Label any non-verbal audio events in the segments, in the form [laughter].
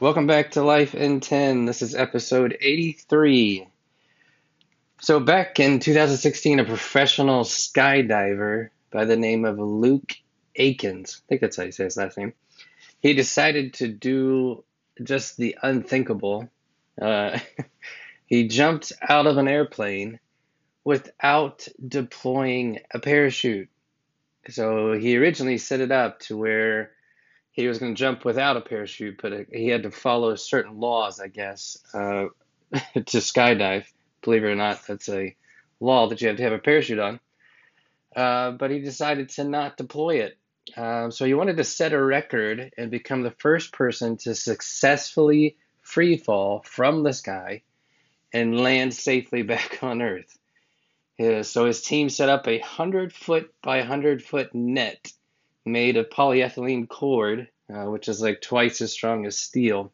Welcome back to Life in 10. This is episode 83. So, back in 2016, a professional skydiver by the name of Luke Aikins, I think that's how you say his last name, he decided to do just the unthinkable. Uh, [laughs] he jumped out of an airplane without deploying a parachute. So, he originally set it up to where he was going to jump without a parachute, but he had to follow certain laws, I guess, uh, [laughs] to skydive. Believe it or not, that's a law that you have to have a parachute on. Uh, but he decided to not deploy it. Um, so he wanted to set a record and become the first person to successfully free fall from the sky and land safely [laughs] back on Earth. so his team set up a 100 foot by 100 foot net made of polyethylene cord, uh, which is like twice as strong as steel.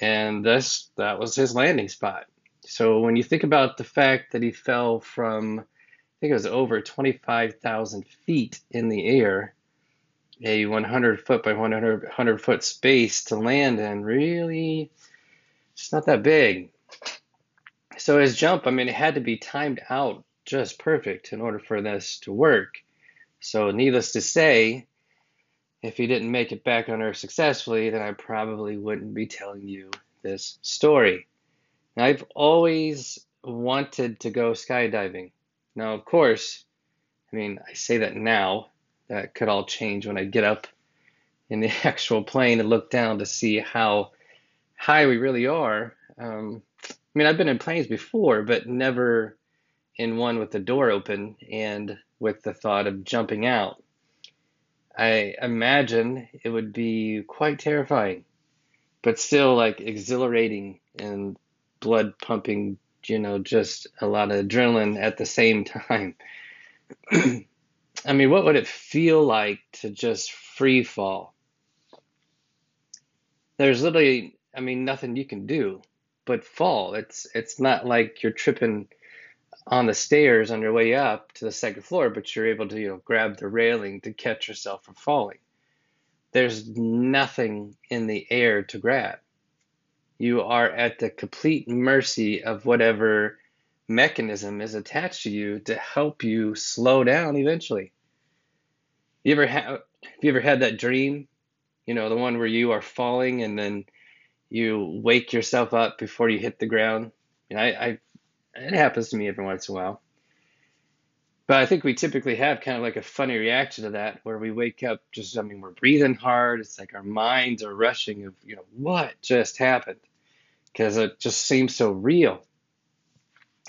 And this that was his landing spot. So when you think about the fact that he fell from, I think it was over 25,000 feet in the air, a 100 foot by 100, 100 foot space to land in, really, it's not that big. So his jump, I mean, it had to be timed out just perfect in order for this to work. So, needless to say, if he didn't make it back on Earth successfully, then I probably wouldn't be telling you this story. I've always wanted to go skydiving. Now, of course, I mean, I say that now. That could all change when I get up in the [laughs] actual plane and look down to see how high we really are. Um, I mean, I've been in planes before, but never in one with the door open and with the thought of jumping out. I imagine it would be quite terrifying, but still like exhilarating and blood pumping, you know, just a lot of adrenaline at the same [laughs] time. [clears throat] I mean, what would it feel like to just free fall? There's literally, I mean, nothing you can do but fall. It's it's not like you're tripping on the stairs on your way up to the second floor, but you're able to, you know, grab the railing to catch yourself from falling. There's nothing in the air to grab. You are at the complete mercy of whatever mechanism is attached to you to help you slow down eventually. You ever have you ever had that dream? You know, the one where you are falling and then you wake yourself up before you hit the ground. Know, I, I it happens to me every once in a while. But I think we typically have kind of like a funny reaction to that where we wake up just, I mean, we're breathing hard. It's like our minds are rushing of, you know, what just happened? Because it just seems so real.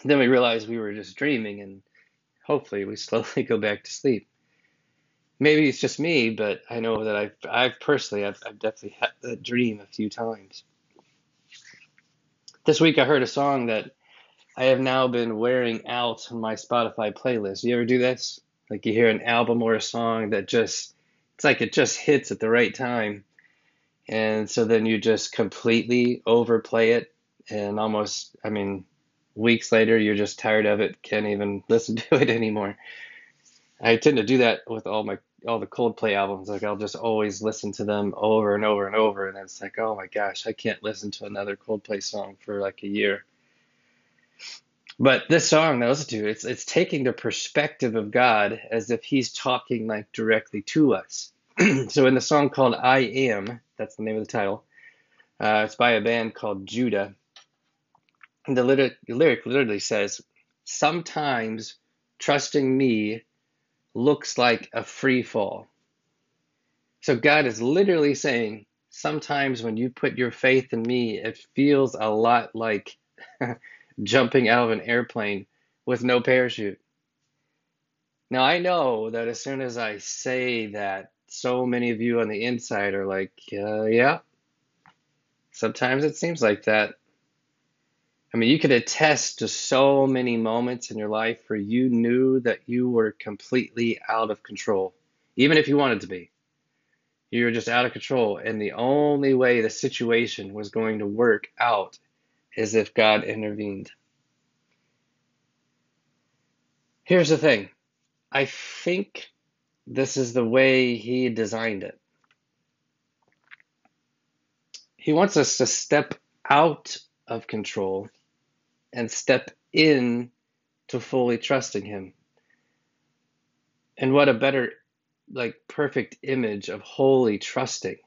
Then we realize we were just dreaming and hopefully we [laughs] slowly go back to sleep. Maybe it's just me, but I know that I've, I've personally, I've, I've definitely had that dream a few times. This week I heard a song that I have now been wearing out my Spotify playlist. You ever do this? Like you hear an album or a song that just, it's like it just hits at the right time. And so then you just completely overplay it. And almost, I mean, weeks later, you're just tired of it, can't even [laughs] listen to it anymore. I tend to do that with all my all the Coldplay albums. Like I'll just always listen to them over and over and over, and it's like, oh my gosh, I can't listen to another Coldplay song for like a year. But this song that I listen to, it's it's taking the perspective of God as if He's talking like directly to us. [clears throat] so in the song called "I Am," that's the name of the title. Uh, it's by a band called Judah. And the lyric, the lyric literally says, "Sometimes trusting me looks like a free fall." So God is literally saying, sometimes when you put your faith in me, it feels a lot like [laughs] jumping out of an airplane with no parachute. Now, I know that as soon as I say that, so many of you on the inside are like, uh, yeah, sometimes it seems like that. I mean, you could attest to so many moments in your life where you knew that you were completely out of control, even if you wanted to be. You were just out of control, and the only way the situation was going to work out as if God intervened. Here's the thing I think this is the way He designed it. He wants us to step out of control and step in to fully trusting Him. And what a better, like, perfect image of wholly trusting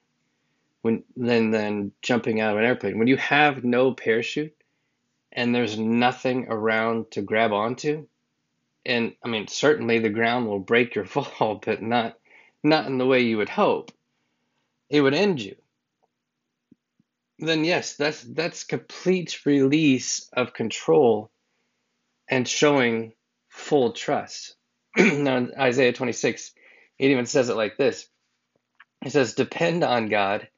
when than than jumping out of an airplane. When you have no parachute and there's nothing around to grab onto, and I mean certainly the ground will break your [laughs] fall, but not not in the way you would hope. It would end you. Then yes, that's that's complete release of control and showing full trust. [clears throat] now Isaiah 26, it even says it like this. It says, Depend on God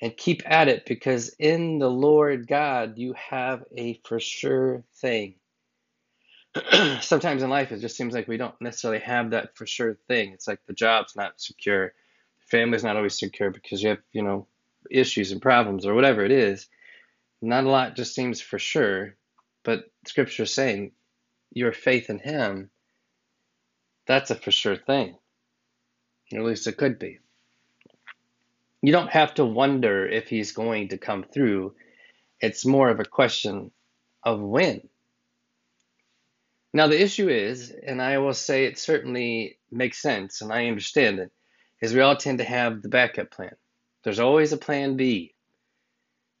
and keep at it because in the Lord God you have a for sure thing. [clears throat] Sometimes in life it just seems like we don't necessarily have that for sure thing. It's like the job's not secure, family's not always secure because you have, you know, issues and problems or whatever it is. Not a lot just seems for sure, but scripture is saying your faith in him, that's a for sure thing. Or at least it could be you don't have to wonder if he's going to come through. It's more of a question of when. Now, the issue is, and I will say it certainly makes sense, and I understand it, is we all tend to have the backup plan. There's always a plan B.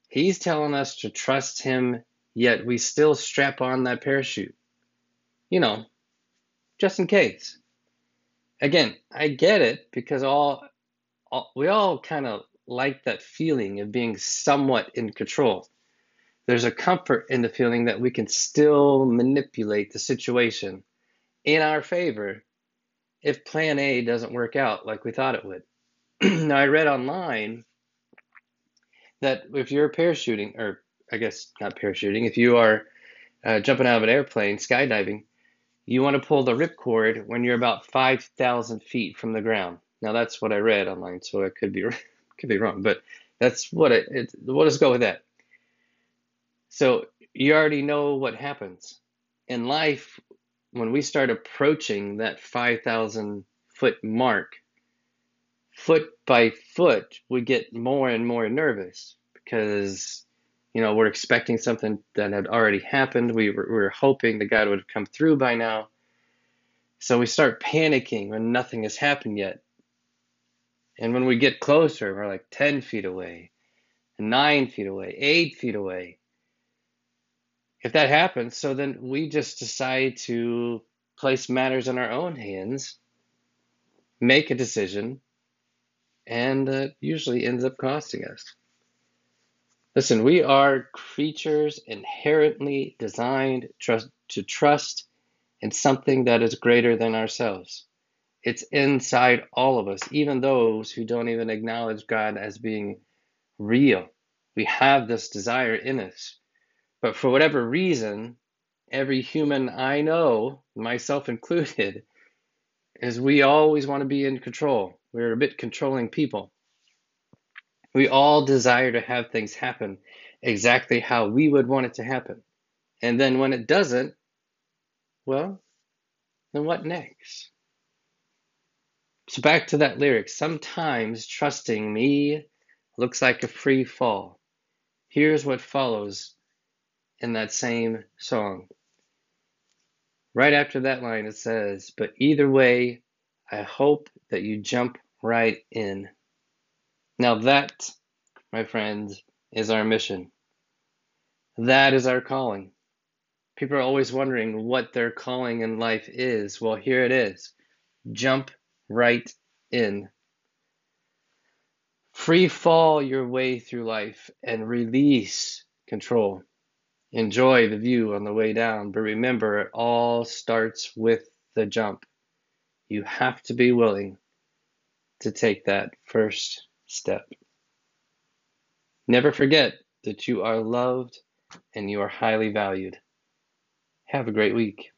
He's telling us to trust him, yet we still strap on that parachute. You know, just in case. Again, I get it because all we all kind of like that feeling of being somewhat in control. There's a comfort in the feeling that we can still manipulate the situation in our favor if plan A doesn't work out like we thought it would. [clears throat] now, I read online that if you're parachuting, or I guess not parachuting, if you are uh, jumping out of an airplane, skydiving, you want to pull the ripcord when you're about 5,000 feet from the ground. Now that's what I read online, so I could be [laughs] could be wrong, but that's what it, it. We'll just go with that. So you already know what happens in life when we start approaching that 5,000 foot mark. Foot by foot, we get more and more nervous because you know we're expecting something that had already happened. We were, we were hoping the god would have come through by now. So we start panicking when nothing has happened yet. And when we get closer, we're like 10 feet away, 9 feet away, 8 feet away. If that happens, so then we just decide to place matters in our own hands, make a decision, and uh, usually ends up costing us. Listen, we are creatures inherently designed trust, to trust in something that is greater than ourselves. It's inside all of us, even those who don't even acknowledge God as being real. We have this desire in us. But for whatever reason, every human I know, myself included, [laughs] is we always want to be in control. We're a bit controlling people. We all desire to have things happen exactly how we would want it to happen. And then when it doesn't, well, then what next? So back to that lyric. Sometimes trusting me looks like a free fall. Here's what follows in that same song. Right after that line, it says, But either way, I hope that you jump right in. Now, that, my friends, is our mission. That is our calling. People are always wondering what their calling in life is. Well, here it is jump right in. Free fall your way through life and release control. Enjoy the view on the way down, but remember it all starts with the jump. You have to be willing to take that first step. Never forget that you are loved and you are highly valued. Have a great week.